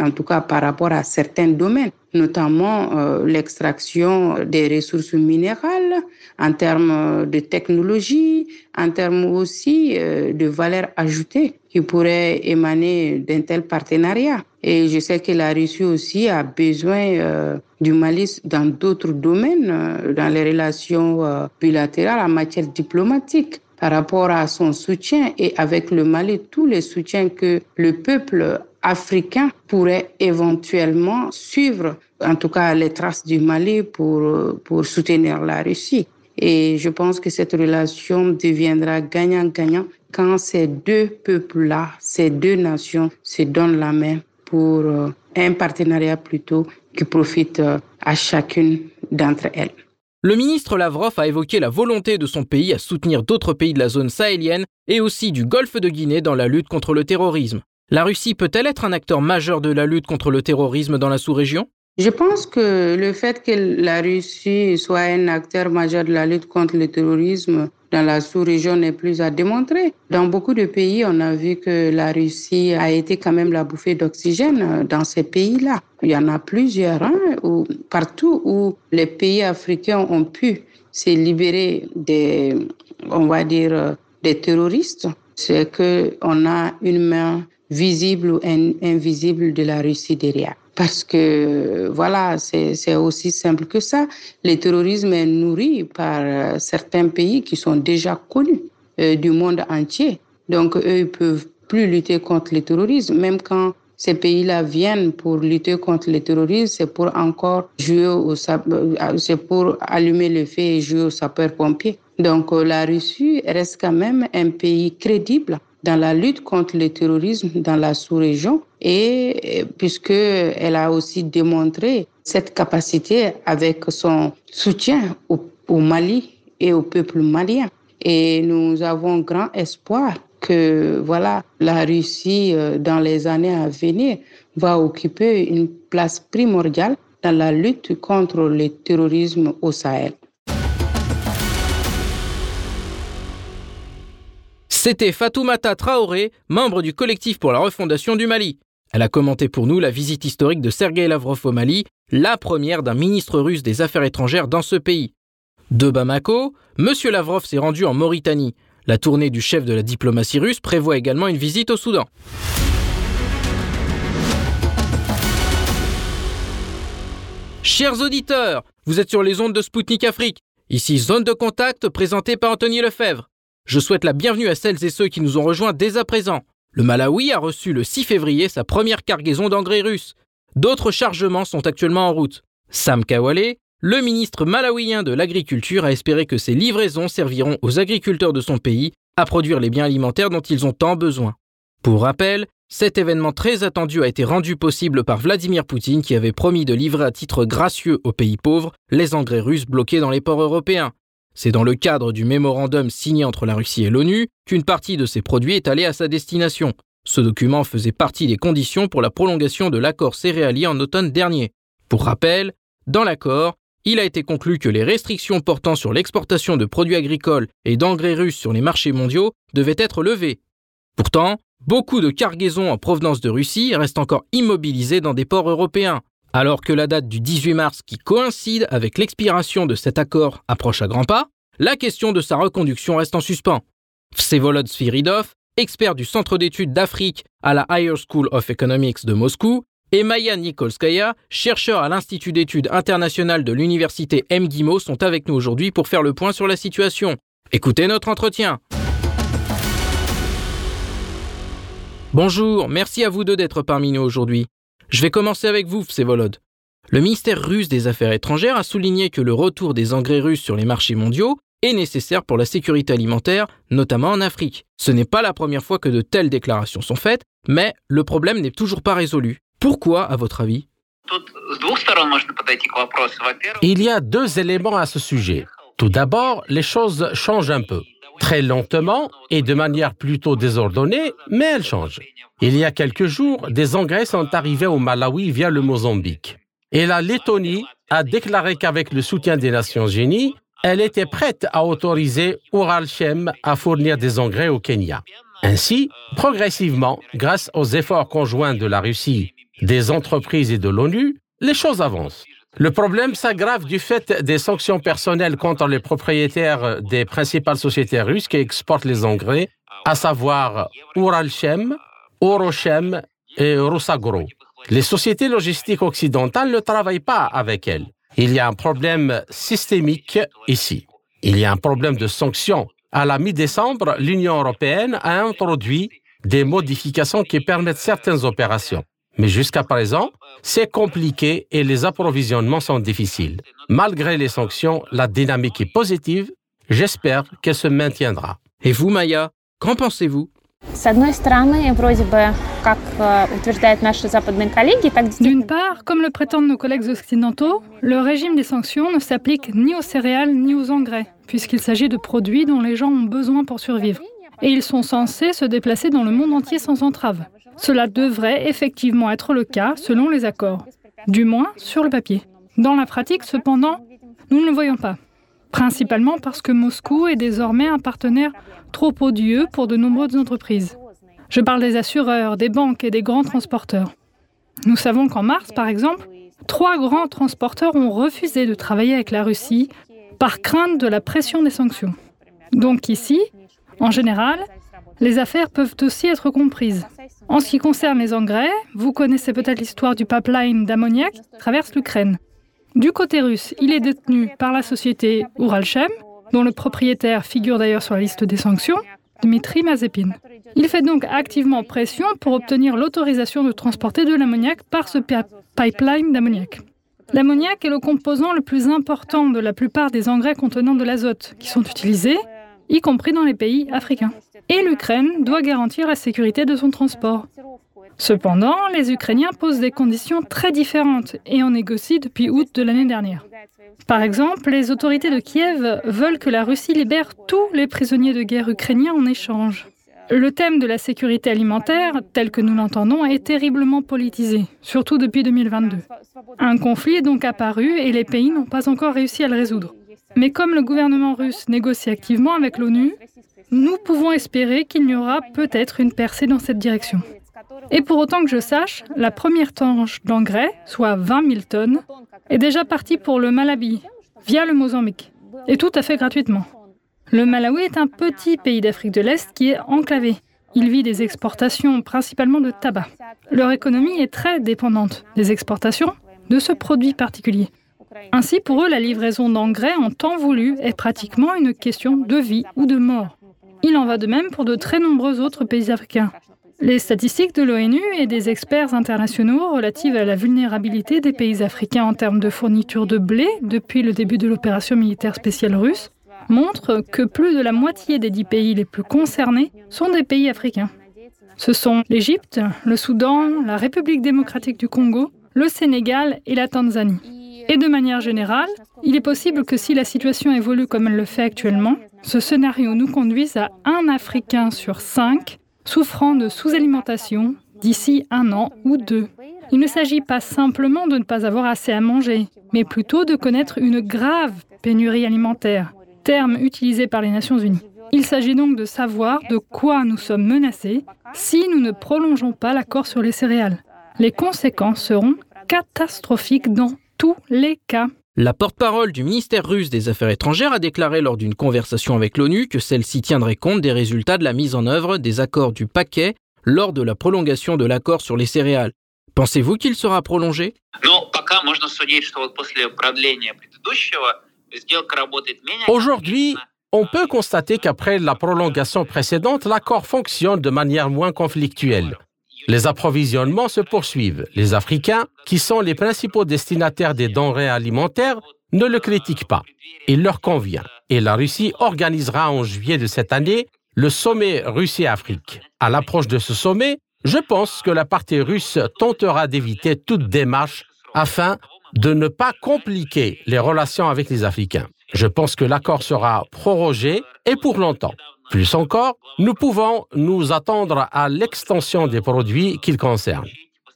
en tout cas par rapport à certains domaines, notamment euh, l'extraction des ressources minérales, en termes de technologie, en termes aussi euh, de valeur ajoutée qui pourrait émaner d'un tel partenariat. Et je sais que la Russie aussi a besoin euh, du Mali dans d'autres domaines, dans les relations bilatérales en matière diplomatique par rapport à son soutien et avec le Mali, tous les soutiens que le peuple africain pourrait éventuellement suivre, en tout cas les traces du Mali pour, pour soutenir la Russie. Et je pense que cette relation deviendra gagnant-gagnant quand ces deux peuples-là, ces deux nations se donnent la main pour euh, un partenariat plutôt qui profite euh, à chacune d'entre elles. le ministre Lavrov a évoqué la volonté de son pays à soutenir d'autres pays de la zone sahélienne et aussi du golfe de Guinée dans la lutte contre le terrorisme. La Russie peut-elle être un acteur majeur de la lutte contre le terrorisme dans la sous-région? Je pense que le fait que la Russie soit un acteur majeur de la lutte contre le terrorisme dans la sous-région n'est plus à démontrer. Dans beaucoup de pays, on a vu que la Russie a été quand même la bouffée d'oxygène dans ces pays-là. Il y en a plusieurs, hein, où, partout où les pays africains ont pu se libérer des, on va dire, des terroristes, c'est qu'on a une main visible ou invisible de la Russie derrière. Parce que, voilà, c'est aussi simple que ça. Le terrorisme est nourri par euh, certains pays qui sont déjà connus euh, du monde entier. Donc, eux, ils peuvent plus lutter contre le terrorisme. Même quand ces pays-là viennent pour lutter contre le terrorisme, c'est pour encore jouer au euh, c'est pour allumer le feu et jouer au sapeur-pompier. Donc, la Russie reste quand même un pays crédible dans la lutte contre le terrorisme dans la sous-région et puisqu'elle a aussi démontré cette capacité avec son soutien au, Mali et au peuple malien. Et nous avons grand espoir que voilà la Russie euh, dans les années à venir va occuper une place primordiale dans la lutte contre le terrorisme au Sahel. C'était Fatoumata Traoré, membre du collectif pour la refondation du Mali. Elle a commenté pour nous la visite historique de Sergei Lavrov au Mali, la première d'un ministre russe des Affaires étrangères dans ce pays. De Bamako, M. Lavrov s'est rendu en Mauritanie. La tournée du chef de la diplomatie russe prévoit également une visite au Soudan. Chers auditeurs, vous êtes sur les ondes de Spoutnik Afrique. Ici Zone de contact présentée par Anthony Lefebvre. Je souhaite la bienvenue à celles et ceux qui nous ont rejoints dès à présent. Le Malawi a reçu le 6 février sa première cargaison d'engrais russes. D'autres chargements sont actuellement en route. Sam Kawale, le ministre malawien de l'Agriculture, a espéré que ces livraisons serviront aux agriculteurs de son pays à produire les biens alimentaires dont ils ont tant besoin. Pour rappel, cet événement très attendu a été rendu possible par Vladimir Poutine qui avait promis de livrer à titre gracieux aux pays pauvres les engrais russes bloqués dans les ports européens. C'est dans le cadre du mémorandum signé entre la Russie et l'ONU qu'une partie de ces produits est allée à sa destination. Ce document faisait partie des conditions pour la prolongation de l'accord céréalier en automne dernier. Pour rappel, dans l'accord, il a été conclu que les restrictions portant sur l'exportation de produits agricoles et d'engrais russes sur les marchés mondiaux devaient être levées. Pourtant, beaucoup de cargaisons en provenance de Russie restent encore immobilisées dans des ports européens. Alors que la date du 18 mars, qui coïncide avec l'expiration de cet accord, approche à grands pas, la question de sa reconduction reste en suspens. Vsevolod Sviridov, expert du Centre d'études d'Afrique à la Higher School of Economics de Moscou, et Maya Nikolskaya, chercheur à l'Institut d'études internationales de l'Université MGIMO, sont avec nous aujourd'hui pour faire le point sur la situation. Écoutez notre entretien. Bonjour, merci à vous deux d'être parmi nous aujourd'hui. Je vais commencer avec vous, Vsevolod. Le ministère russe des Affaires étrangères a souligné que le retour des engrais russes sur les marchés mondiaux est nécessaire pour la sécurité alimentaire, notamment en Afrique. Ce n'est pas la première fois que de telles déclarations sont faites, mais le problème n'est toujours pas résolu. Pourquoi, à votre avis Il y a deux éléments à ce sujet. Tout d'abord, les choses changent un peu très lentement et de manière plutôt désordonnée, mais elle change. Il y a quelques jours, des engrais sont arrivés au Malawi via le Mozambique. Et la Lettonie a déclaré qu'avec le soutien des Nations Unies, elle était prête à autoriser Uralchem à fournir des engrais au Kenya. Ainsi, progressivement, grâce aux efforts conjoints de la Russie, des entreprises et de l'ONU, les choses avancent. Le problème s'aggrave du fait des sanctions personnelles contre les propriétaires des principales sociétés russes qui exportent les engrais, à savoir Uralchem, Orochem et Rusagro. Les sociétés logistiques occidentales ne travaillent pas avec elles. Il y a un problème systémique ici. Il y a un problème de sanctions. À la mi-décembre, l'Union européenne a introduit des modifications qui permettent certaines opérations. Mais jusqu'à présent, c'est compliqué et les approvisionnements sont difficiles. Malgré les sanctions, la dynamique est positive. J'espère qu'elle se maintiendra. Et vous, Maya, qu'en pensez-vous? D'une part, comme le prétendent nos collègues occidentaux, le régime des sanctions ne s'applique ni aux céréales ni aux engrais, puisqu'il s'agit de produits dont les gens ont besoin pour survivre. Et ils sont censés se déplacer dans le monde entier sans entrave. Cela devrait effectivement être le cas selon les accords, du moins sur le papier. Dans la pratique, cependant, nous ne le voyons pas, principalement parce que Moscou est désormais un partenaire trop odieux pour de nombreuses entreprises. Je parle des assureurs, des banques et des grands transporteurs. Nous savons qu'en mars, par exemple, trois grands transporteurs ont refusé de travailler avec la Russie par crainte de la pression des sanctions. Donc ici, en général, les affaires peuvent aussi être comprises. En ce qui concerne les engrais, vous connaissez peut-être l'histoire du pipeline d'ammoniac qui traverse l'Ukraine. Du côté russe, il est détenu par la société Uralchem, dont le propriétaire figure d'ailleurs sur la liste des sanctions, Dmitri Mazepin. Il fait donc activement pression pour obtenir l'autorisation de transporter de l'ammoniac par ce pipeline d'ammoniac. L'ammoniac est le composant le plus important de la plupart des engrais contenant de l'azote qui sont utilisés, y compris dans les pays africains. Et l'Ukraine doit garantir la sécurité de son transport. Cependant, les Ukrainiens posent des conditions très différentes et en négocient depuis août de l'année dernière. Par exemple, les autorités de Kiev veulent que la Russie libère tous les prisonniers de guerre ukrainiens en échange. Le thème de la sécurité alimentaire, tel que nous l'entendons, est terriblement politisé, surtout depuis 2022. Un conflit est donc apparu et les pays n'ont pas encore réussi à le résoudre. Mais comme le gouvernement russe négocie activement avec l'ONU, nous pouvons espérer qu'il y aura peut-être une percée dans cette direction. Et pour autant que je sache, la première tanche d'engrais, soit 20 000 tonnes, est déjà partie pour le Malawi, via le Mozambique, et tout à fait gratuitement. Le Malawi est un petit pays d'Afrique de l'Est qui est enclavé. Il vit des exportations principalement de tabac. Leur économie est très dépendante des exportations de ce produit particulier. Ainsi, pour eux, la livraison d'engrais en temps voulu est pratiquement une question de vie ou de mort. Il en va de même pour de très nombreux autres pays africains. Les statistiques de l'ONU et des experts internationaux relatives à la vulnérabilité des pays africains en termes de fourniture de blé depuis le début de l'opération militaire spéciale russe montrent que plus de la moitié des dix pays les plus concernés sont des pays africains. Ce sont l'Égypte, le Soudan, la République démocratique du Congo, le Sénégal et la Tanzanie. Et de manière générale, il est possible que si la situation évolue comme elle le fait actuellement, ce scénario nous conduise à un Africain sur cinq souffrant de sous-alimentation d'ici un an ou deux. Il ne s'agit pas simplement de ne pas avoir assez à manger, mais plutôt de connaître une grave pénurie alimentaire, terme utilisé par les Nations Unies. Il s'agit donc de savoir de quoi nous sommes menacés si nous ne prolongeons pas l'accord sur les céréales. Les conséquences seront catastrophiques dans tous les cas. La porte-parole du ministère russe des Affaires étrangères a déclaré lors d'une conversation avec l'ONU que celle-ci tiendrait compte des résultats de la mise en œuvre des accords du paquet lors de la prolongation de l'accord sur les céréales. Pensez-vous qu'il sera prolongé? Aujourd'hui, on peut constater qu'après la prolongation précédente, l'accord fonctionne de manière moins conflictuelle. Les approvisionnements se poursuivent. Les Africains, qui sont les principaux destinataires des denrées alimentaires, ne le critiquent pas. Il leur convient. Et la Russie organisera en juillet de cette année le sommet Russie-Afrique. À l'approche de ce sommet, je pense que la partie russe tentera d'éviter toute démarche afin de ne pas compliquer les relations avec les Africains. Je pense que l'accord sera prorogé et pour longtemps. Plus encore, nous pouvons nous attendre à l'extension des produits qu'il concerne.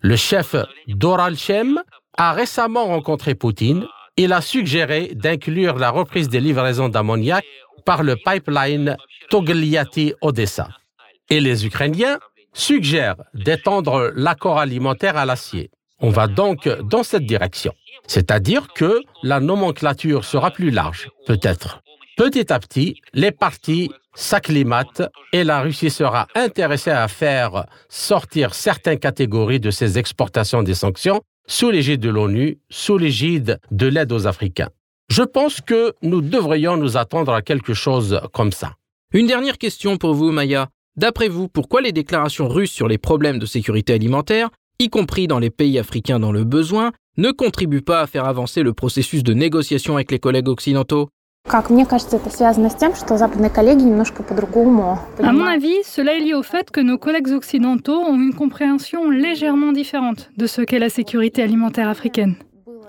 Le chef d'Oralchem a récemment rencontré Poutine. Il a suggéré d'inclure la reprise des livraisons d'ammoniac par le pipeline Togliatti-Odessa. Et les Ukrainiens suggèrent d'étendre l'accord alimentaire à l'acier. On va donc dans cette direction. C'est-à-dire que la nomenclature sera plus large, peut-être. Petit à petit, les partis s'acclimate et la Russie sera intéressée à faire sortir certaines catégories de ses exportations des sanctions sous l'égide de l'ONU, sous l'égide de l'aide aux Africains. Je pense que nous devrions nous attendre à quelque chose comme ça. Une dernière question pour vous, Maya. D'après vous, pourquoi les déclarations russes sur les problèmes de sécurité alimentaire, y compris dans les pays africains dans le besoin, ne contribuent pas à faire avancer le processus de négociation avec les collègues occidentaux? À mon avis, cela est lié au fait que nos collègues occidentaux ont une compréhension légèrement différente de ce qu'est la sécurité alimentaire africaine.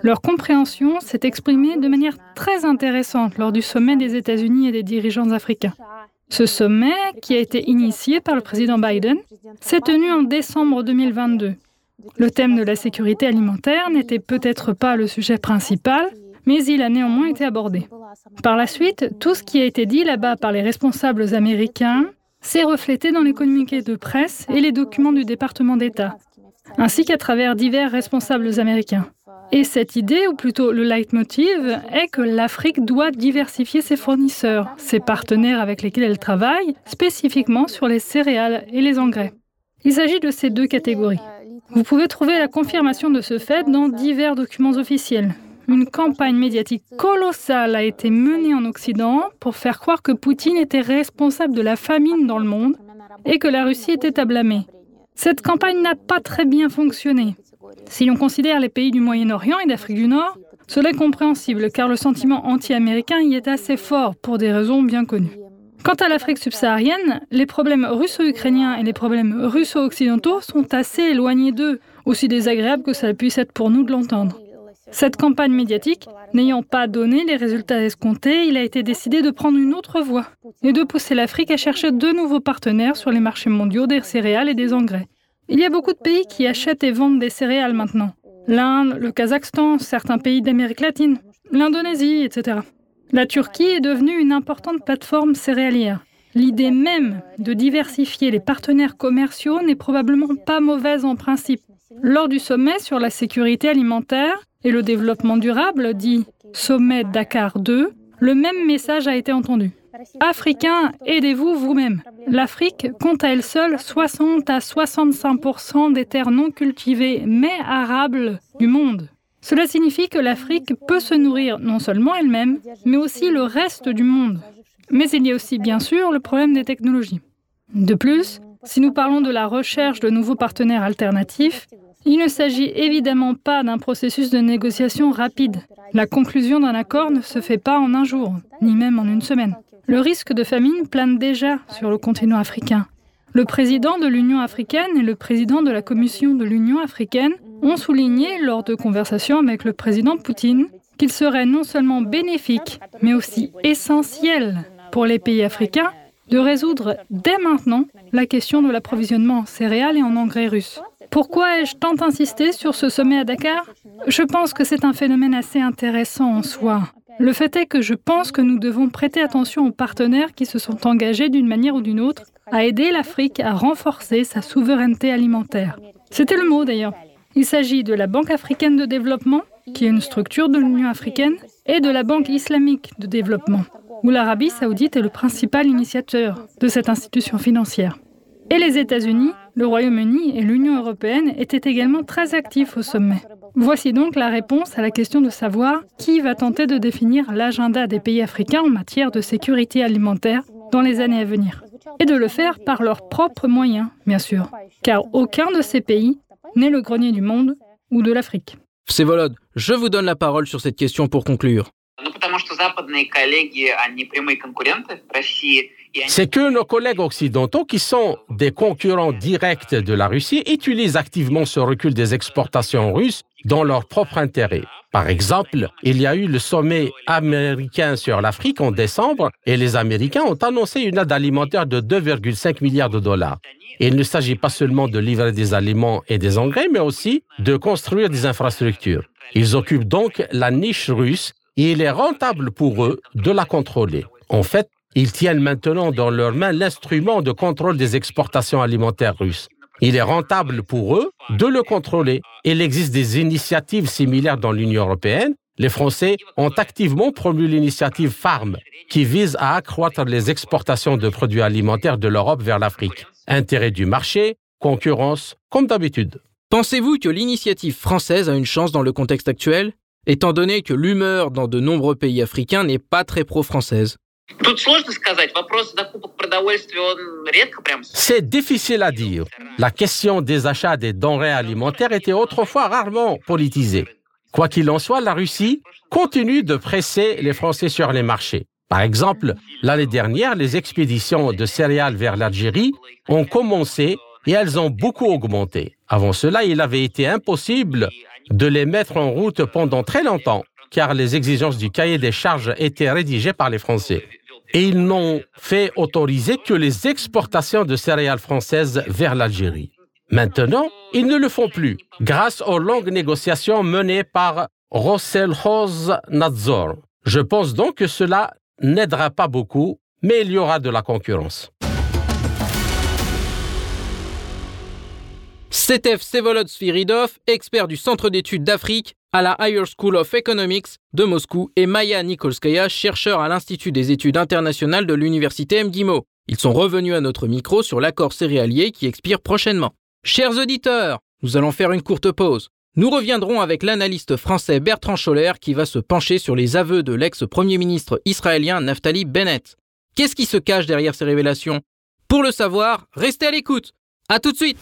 Leur compréhension s'est exprimée de manière très intéressante lors du sommet des États-Unis et des dirigeants africains. Ce sommet, qui a été initié par le président Biden, s'est tenu en décembre 2022. Le thème de la sécurité alimentaire n'était peut-être pas le sujet principal, mais il a néanmoins été abordé. Par la suite, tout ce qui a été dit là-bas par les responsables américains s'est reflété dans les communiqués de presse et les documents du département d'État, ainsi qu'à travers divers responsables américains. Et cette idée, ou plutôt le leitmotiv, est que l'Afrique doit diversifier ses fournisseurs, ses partenaires avec lesquels elle travaille, spécifiquement sur les céréales et les engrais. Il s'agit de ces deux catégories. Vous pouvez trouver la confirmation de ce fait dans divers documents officiels. Une campagne médiatique colossale a été menée en Occident pour faire croire que Poutine était responsable de la famine dans le monde et que la Russie était à blâmer. Cette campagne n'a pas très bien fonctionné. Si l'on considère les pays du Moyen-Orient et d'Afrique du Nord, cela est compréhensible car le sentiment anti-américain y est assez fort pour des raisons bien connues. Quant à l'Afrique subsaharienne, les problèmes russo-ukrainiens et les problèmes russo-occidentaux sont assez éloignés d'eux, aussi désagréable que ça puisse être pour nous de l'entendre. Cette campagne médiatique n'ayant pas donné les résultats escomptés, il a été décidé de prendre une autre voie et de pousser l'Afrique à chercher de nouveaux partenaires sur les marchés mondiaux des céréales et des engrais. Il y a beaucoup de pays qui achètent et vendent des céréales maintenant. L'Inde, le Kazakhstan, certains pays d'Amérique latine, l'Indonésie, etc. La Turquie est devenue une importante plateforme céréalière. L'idée même de diversifier les partenaires commerciaux n'est probablement pas mauvaise en principe. Lors du sommet sur la sécurité alimentaire et le développement durable, dit Sommet Dakar 2, le même message a été entendu. Africains, aidez-vous vous-même. L'Afrique compte à elle seule 60 à 65% des terres non cultivées mais arables du monde. Cela signifie que l'Afrique peut se nourrir non seulement elle-même, mais aussi le reste du monde. Mais il y a aussi bien sûr le problème des technologies. De plus, si nous parlons de la recherche de nouveaux partenaires alternatifs, il ne s'agit évidemment pas d'un processus de négociation rapide. La conclusion d'un accord ne se fait pas en un jour, ni même en une semaine. Le risque de famine plane déjà sur le continent africain. Le président de l'Union africaine et le président de la Commission de l'Union africaine ont souligné lors de conversations avec le président Poutine qu'il serait non seulement bénéfique, mais aussi essentiel pour les pays africains de résoudre dès maintenant la question de l'approvisionnement en céréales et en engrais russes. Pourquoi ai-je tant insisté sur ce sommet à Dakar? Je pense que c'est un phénomène assez intéressant en soi. Le fait est que je pense que nous devons prêter attention aux partenaires qui se sont engagés d'une manière ou d'une autre à aider l'Afrique à renforcer sa souveraineté alimentaire. C'était le mot d'ailleurs. Il s'agit de la Banque africaine de développement, qui est une structure de l'Union africaine, et de la Banque islamique de développement, où l'Arabie saoudite est le principal initiateur de cette institution financière. Et les États-Unis, le Royaume-Uni et l'Union européenne étaient également très actifs au sommet. Voici donc la réponse à la question de savoir qui va tenter de définir l'agenda des pays africains en matière de sécurité alimentaire dans les années à venir. Et de le faire par leurs propres moyens, bien sûr, car aucun de ces pays n'est le grenier du monde ou de l'Afrique. Volod, je vous donne la parole sur cette question pour conclure. C'est que nos collègues occidentaux, qui sont des concurrents directs de la Russie, utilisent activement ce recul des exportations russes dans leur propre intérêt. Par exemple, il y a eu le sommet américain sur l'Afrique en décembre et les Américains ont annoncé une aide alimentaire de 2,5 milliards de dollars. Il ne s'agit pas seulement de livrer des aliments et des engrais, mais aussi de construire des infrastructures. Ils occupent donc la niche russe il est rentable pour eux de la contrôler. En fait, ils tiennent maintenant dans leurs mains l'instrument de contrôle des exportations alimentaires russes. Il est rentable pour eux de le contrôler. Il existe des initiatives similaires dans l'Union européenne. Les Français ont activement promu l'initiative FARM, qui vise à accroître les exportations de produits alimentaires de l'Europe vers l'Afrique. Intérêt du marché, concurrence, comme d'habitude. Pensez-vous que l'initiative française a une chance dans le contexte actuel, étant donné que l'humeur dans de nombreux pays africains n'est pas très pro-française c'est difficile à dire. La question des achats des denrées alimentaires était autrefois rarement politisée. Quoi qu'il en soit, la Russie continue de presser les Français sur les marchés. Par exemple, l'année dernière, les expéditions de céréales vers l'Algérie ont commencé et elles ont beaucoup augmenté. Avant cela, il avait été impossible de les mettre en route pendant très longtemps, car les exigences du cahier des charges étaient rédigées par les Français. Et ils n'ont fait autoriser que les exportations de céréales françaises vers l'Algérie. Maintenant, ils ne le font plus, grâce aux longues négociations menées par Rosselhoz Nadzor. Je pense donc que cela n'aidera pas beaucoup, mais il y aura de la concurrence. C'était Sevolod Sviridov, expert du Centre d'études d'Afrique à la Higher School of Economics de Moscou, et Maya Nikolskaya, chercheur à l'Institut des études internationales de l'Université MGIMO. Ils sont revenus à notre micro sur l'accord céréalier qui expire prochainement. Chers auditeurs, nous allons faire une courte pause. Nous reviendrons avec l'analyste français Bertrand Scholler qui va se pencher sur les aveux de l'ex-premier ministre israélien Naftali Bennett. Qu'est-ce qui se cache derrière ces révélations? Pour le savoir, restez à l'écoute. À tout de suite.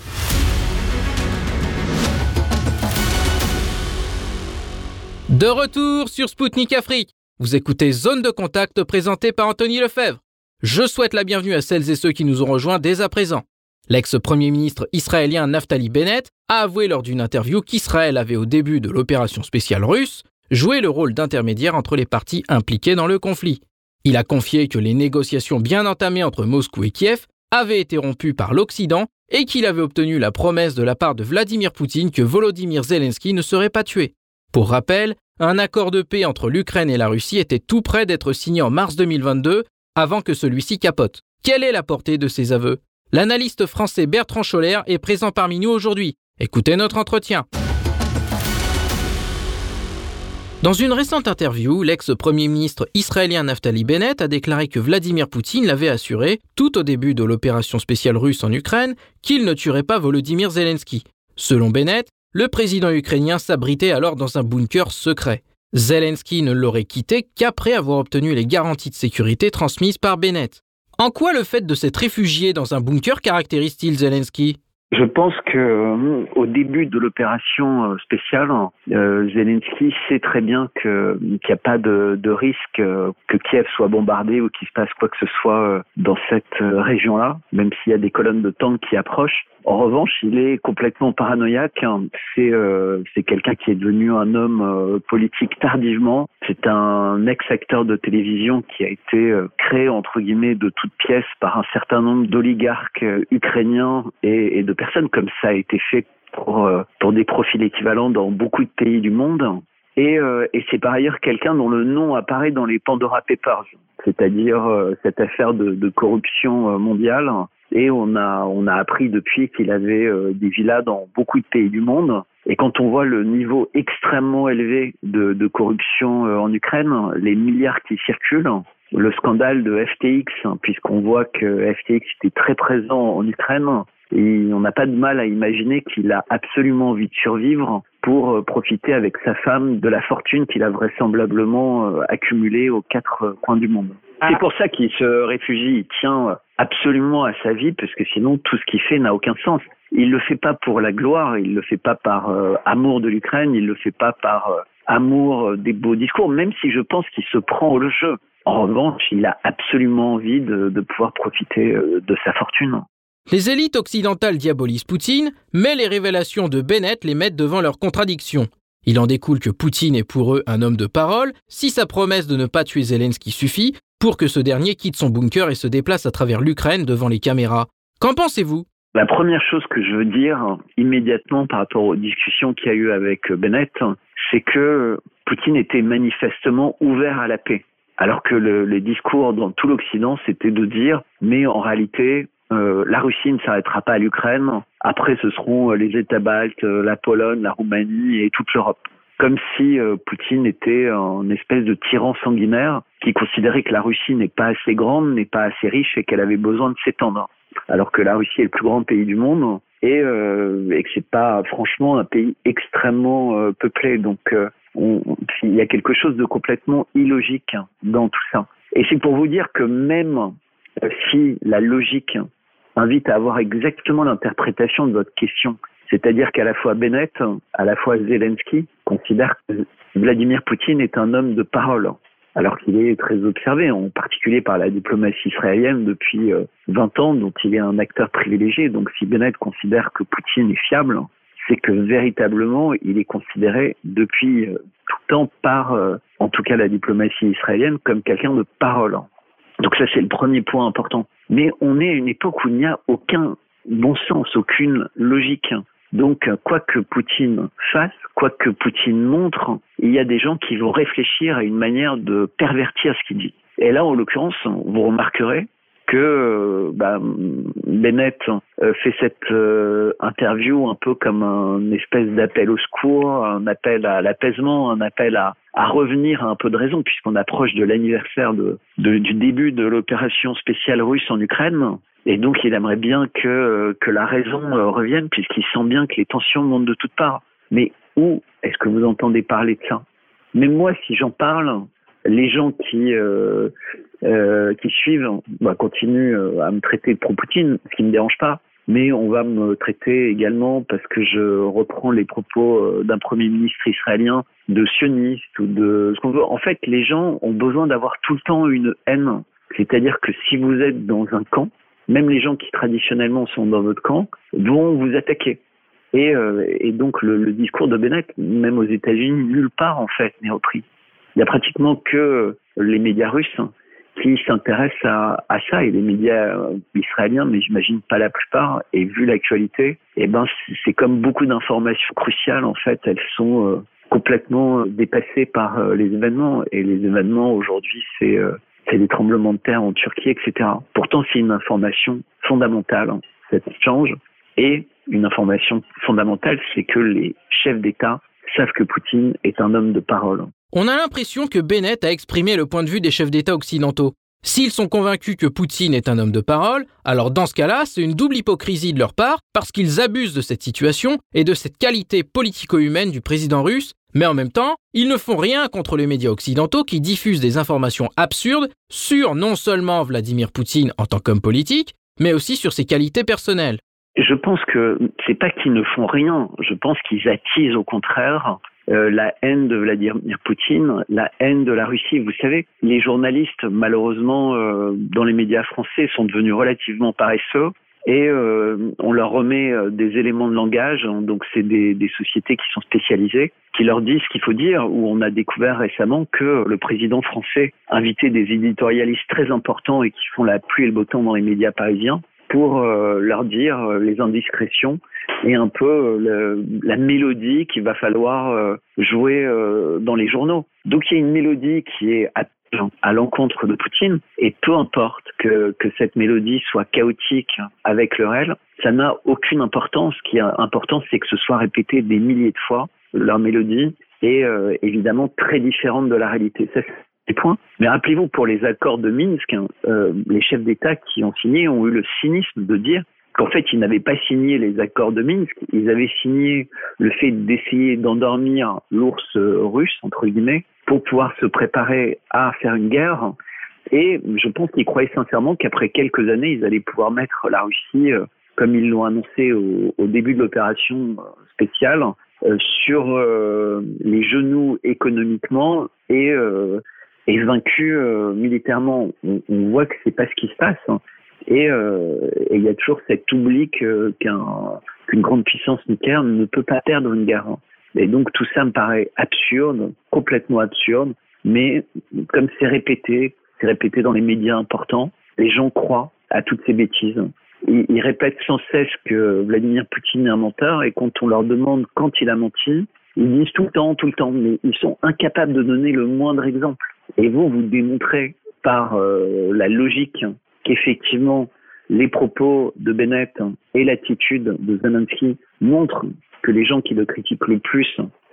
De retour sur Spoutnik Afrique. Vous écoutez Zone de contact présentée par Anthony Lefebvre. Je souhaite la bienvenue à celles et ceux qui nous ont rejoints dès à présent. L'ex-premier ministre israélien Naftali Bennett a avoué lors d'une interview qu'Israël avait au début de l'opération spéciale russe joué le rôle d'intermédiaire entre les parties impliquées dans le conflit. Il a confié que les négociations bien entamées entre Moscou et Kiev avaient été rompues par l'Occident et qu'il avait obtenu la promesse de la part de Vladimir Poutine que Volodymyr Zelensky ne serait pas tué. Pour rappel, un accord de paix entre l'Ukraine et la Russie était tout près d'être signé en mars 2022 avant que celui-ci capote. Quelle est la portée de ces aveux? L'analyste français Bertrand Scholler est présent parmi nous aujourd'hui. Écoutez notre entretien. Dans une récente interview, l'ex-premier ministre israélien Naftali Bennett a déclaré que Vladimir Poutine l'avait assuré, tout au début de l'opération spéciale russe en Ukraine, qu'il ne tuerait pas Volodymyr Zelensky. Selon Bennett, le président ukrainien s'abritait alors dans un bunker secret. Zelensky ne l'aurait quitté qu'après avoir obtenu les garanties de sécurité transmises par Bennett. En quoi le fait de s'être réfugié dans un bunker caractérise-t-il Zelensky? Je pense que euh, au début de l'opération euh, spéciale, euh, Zelensky sait très bien qu'il n'y a pas de, risque que Kiev soit bombardé ou qu'il se passe quoi que ce soit dans cette région-là, même s'il y a des colonnes de tanks qui approchent. En revanche, il est complètement paranoïaque. C'est euh, c'est quelqu'un qui est devenu un homme politique tardivement. C'est un ex-acteur de télévision qui a été créé entre guillemets de toutes pièces par un certain nombre d'oligarques ukrainiens et, de personnes comme ça a été fait pour pour des profils équivalents dans beaucoup de pays du monde. Et, et c'est par ailleurs quelqu'un dont le nom apparaît dans les Pandora Papers, c'est-à-dire cette affaire de, corruption mondiale et on a, on a appris depuis qu'il avait euh, des villas dans beaucoup de pays du monde. Et quand on voit le niveau extrêmement élevé de, corruption euh, en Ukraine, les milliards qui circulent, le scandale de FTX, hein, puisqu'on voit que FTX était très présent en Ukraine, et on n'a pas de mal à imaginer qu'il a absolument envie de survivre pour euh, profiter avec sa femme de la fortune qu'il a vraisemblablement accumulée aux quatre coins du monde. Ah. C'est pour ça qu'il se réfugie, il tient absolument à sa vie, parce que sinon tout ce qu'il fait n'a aucun sens. Il le fait pas pour la gloire, il le fait pas par euh, amour de l'Ukraine, il le fait pas par euh, amour euh, des beaux discours, même si je pense qu'il se prend au jeu. En revanche, il a absolument envie de, de pouvoir profiter de sa fortune. Les élites occidentales diabolisent Poutine, mais les révélations de Bennett les mettent devant leurs contradictions. Il en découle que Poutine est pour eux un homme de parole, si sa promesse de ne pas tuer Zelensky suffit, pour que ce dernier quitte son bunker et se déplace à travers l'Ukraine devant les caméras. Qu'en pensez-vous? La première chose que je veux dire immédiatement par rapport aux discussions qu'il y a eu avec Bennett, c'est que Poutine était manifestement ouvert à la paix. Alors que le, les discours dans tout l'Occident, c'était de dire, mais en réalité, euh, la Russie ne s'arrêtera pas à l'Ukraine. Après, ce seront les États baltes, la Pologne, la Roumanie et toute l'Europe comme si euh, Poutine était un espèce de tyran sanguinaire qui considérait que la Russie n'est pas assez grande, n'est pas assez riche et qu'elle avait besoin de s'étendre. Alors que la Russie est le plus grand pays du monde et, euh, et que c'est pas franchement un pays extrêmement euh, peuplé. Donc euh, on, il y a quelque chose de complètement illogique dans tout ça. Et c'est pour vous dire que même si la logique invite à avoir exactement l'interprétation de votre question C'est-à-dire qu'à la fois Bennett, à la fois Zelensky considèrent que Vladimir Poutine est un homme de parole, alors qu'il est très observé, en particulier par la diplomatie israélienne depuis 20 euh, ans, dont il est un acteur privilégié. Donc si Bennett considère que Poutine est fiable, c'est que véritablement, il est considéré depuis euh, tout temps par, euh, en tout cas la diplomatie israélienne, comme quelqu'un de parole. Donc ça, c'est le premier point important. Mais on est à une époque où il n'y a aucun bon sens, aucune logique. Donc, quoi que Poutine fasse, quoi que Poutine montre, il y a des gens qui vont réfléchir à une manière de pervertir ce qu'il dit. Et là, en l'occurrence, vous remarquerez que euh, bah, Bennett euh, fait cette euh, interview un peu comme un espèce d'appel au secours, un appel à l'apaisement, un appel à, revenir à un peu de raison, puisqu'on approche de l'anniversaire du début de l'opération spéciale russe en Ukraine. Et donc, il aimerait bien que la raison revienne, puisqu'il sent bien que les tensions montent de toutes parts. Mais où est-ce que vous entendez parler de ça? Mais moi, si j'en parle, les gens qui euh, euh, suivent bah, continuent euh, à me traiter de pro-Poutine, ce qui ne me dérange pas. Mais on va me traiter également parce que je reprends les propos d'un premier ministre israélien de sioniste ou de ce qu'on veut. En fait, les gens ont besoin d'avoir tout le temps une haine. C'est-à-dire que si vous êtes dans un camp, même les gens qui traditionnellement sont dans votre camp vont vous attaquer. Et, et donc le, le, discours de Bennett, même aux États-Unis, nulle part en fait n'est repris. Il y a pratiquement que les médias russes qui s'intéressent à, à, ça et les médias euh, israéliens, mais j'imagine pas la plupart. Et vu l'actualité, eh ben c'est comme beaucoup d'informations cruciales en fait, elles sont euh, complètement dépassées par euh, les événements. Et les événements aujourd'hui, c'est c'est des tremblements de terre en Turquie, etc. Pourtant, c'est une information fondamentale, hein, cette change. Et une information fondamentale, c'est que les chefs d'État savent que Poutine est un homme de parole. On a l'impression que Bennett a exprimé le point de vue des chefs d'État occidentaux. S'ils sont convaincus que Poutine est un homme de parole, alors dans ce cas-là, c'est une double hypocrisie de leur part parce qu'ils abusent de cette situation et de cette qualité politico-humaine du président russe, mais en même temps, ils ne font rien contre les médias occidentaux qui diffusent des informations absurdes sur non seulement Vladimir Poutine en tant qu'homme politique, mais aussi sur ses qualités personnelles. Je pense que c'est pas qu'ils ne font rien, je pense qu'ils attisent au contraire euh, la haine de Vladimir Poutine, la haine de la Russie. Vous savez, les journalistes, malheureusement, euh, dans les médias français, sont devenus relativement paresseux et euh, on leur remet des éléments de langage. Donc, c'est des, des, sociétés qui sont spécialisées, qui leur disent ce qu'il faut dire. Où on a découvert récemment que le président français invitait des éditorialistes très importants et qui font la pluie et le beau temps dans les médias parisiens pour leur dire les indiscrétions et un peu euh, la mélodie qu'il va falloir euh, jouer euh, dans les journaux. Donc il y a une mélodie qui est à, l'encontre de Poutine, et peu importe que, cette mélodie soit chaotique avec le réel, ça n'a aucune importance. Ce qui est important, c'est que ce soit répété des milliers de fois, leur mélodie est évidemment très différente de la réalité. Points. Mais rappelez-vous, pour les accords de Minsk, hein, les chefs d'État qui ont signé ont eu le cynisme de dire qu'en fait, ils n'avaient pas signé les accords de Minsk, ils avaient signé le fait d'essayer d'endormir l'ours russe, entre guillemets, pour pouvoir se préparer à faire une guerre. Et je pense qu'ils croyaient sincèrement qu'après quelques années, ils allaient pouvoir mettre la Russie, euh, comme ils l'ont annoncé au, début de l'opération euh, spéciale, euh, sur les genoux économiquement et, et vaincus militairement. On, on, voit que c'est pas ce qui se passe. Hein. Euh, et il y a toujours cet oubli qu'une grande puissance nucléaire ne peut pas perdre une guerre. Et donc tout ça me paraît absurde, complètement absurde, mais comme c'est répété, c'est répété dans les médias importants, les gens croient à toutes ces bêtises. Ils, ils, répètent sans cesse que Vladimir Poutine est un menteur et quand on leur demande quand il a menti, ils disent tout le temps, tout le temps, mais ils sont incapables de donner le moindre exemple. Et vous, vous démontrez par euh, la logique qu'effectivement les propos de Bennett et l'attitude de Zelensky montrent que les gens qui le critiquent le plus,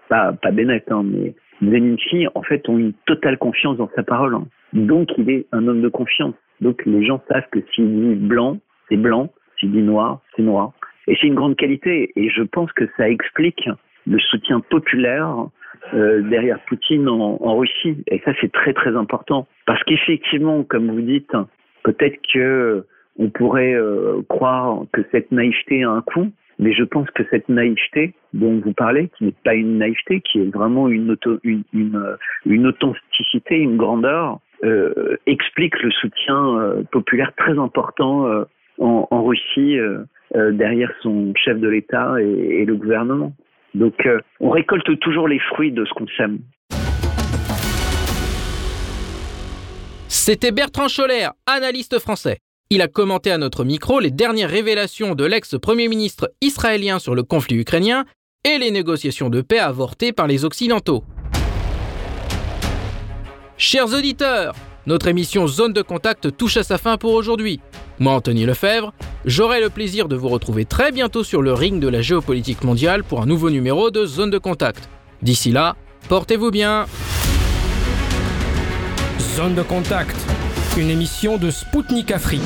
pas, pas Bennett, hein, mais Zelensky, en fait, ont une totale confiance dans sa parole. Donc, il est un homme de confiance. Donc, les gens savent que s'il dit blanc, c'est blanc. S'il dit noir, c'est noir. Et c'est une grande qualité. Et je pense que ça explique le soutien populaire euh, derrière Poutine en, Russie. Et ça, c'est très, très important. Parce qu'effectivement, comme vous dites, Peut-être que on pourrait euh, croire que cette naïveté a un coût, Mais je pense que cette naïveté dont vous parlez, qui n'est pas une naïveté, qui est vraiment une, authenticité, une grandeur, euh, explique le soutien populaire très important en, Russie derrière son chef de l'État et, le gouvernement. Donc on récolte toujours les fruits de ce qu'on sème. C'était Bertrand Scholler, analyste français. Il a commenté à notre micro les dernières révélations de l'ex-premier ministre israélien sur le conflit ukrainien et les négociations de paix avortées par les Occidentaux. Chers auditeurs, notre émission Zone de Contact touche à sa fin pour aujourd'hui. Moi, Anthony Lefebvre, j'aurai le plaisir de vous retrouver très bientôt sur le ring de la géopolitique mondiale pour un nouveau numéro de Zone de Contact. D'ici là, portez-vous bien. Zone de Contact une émission de Spoutnik Afrique.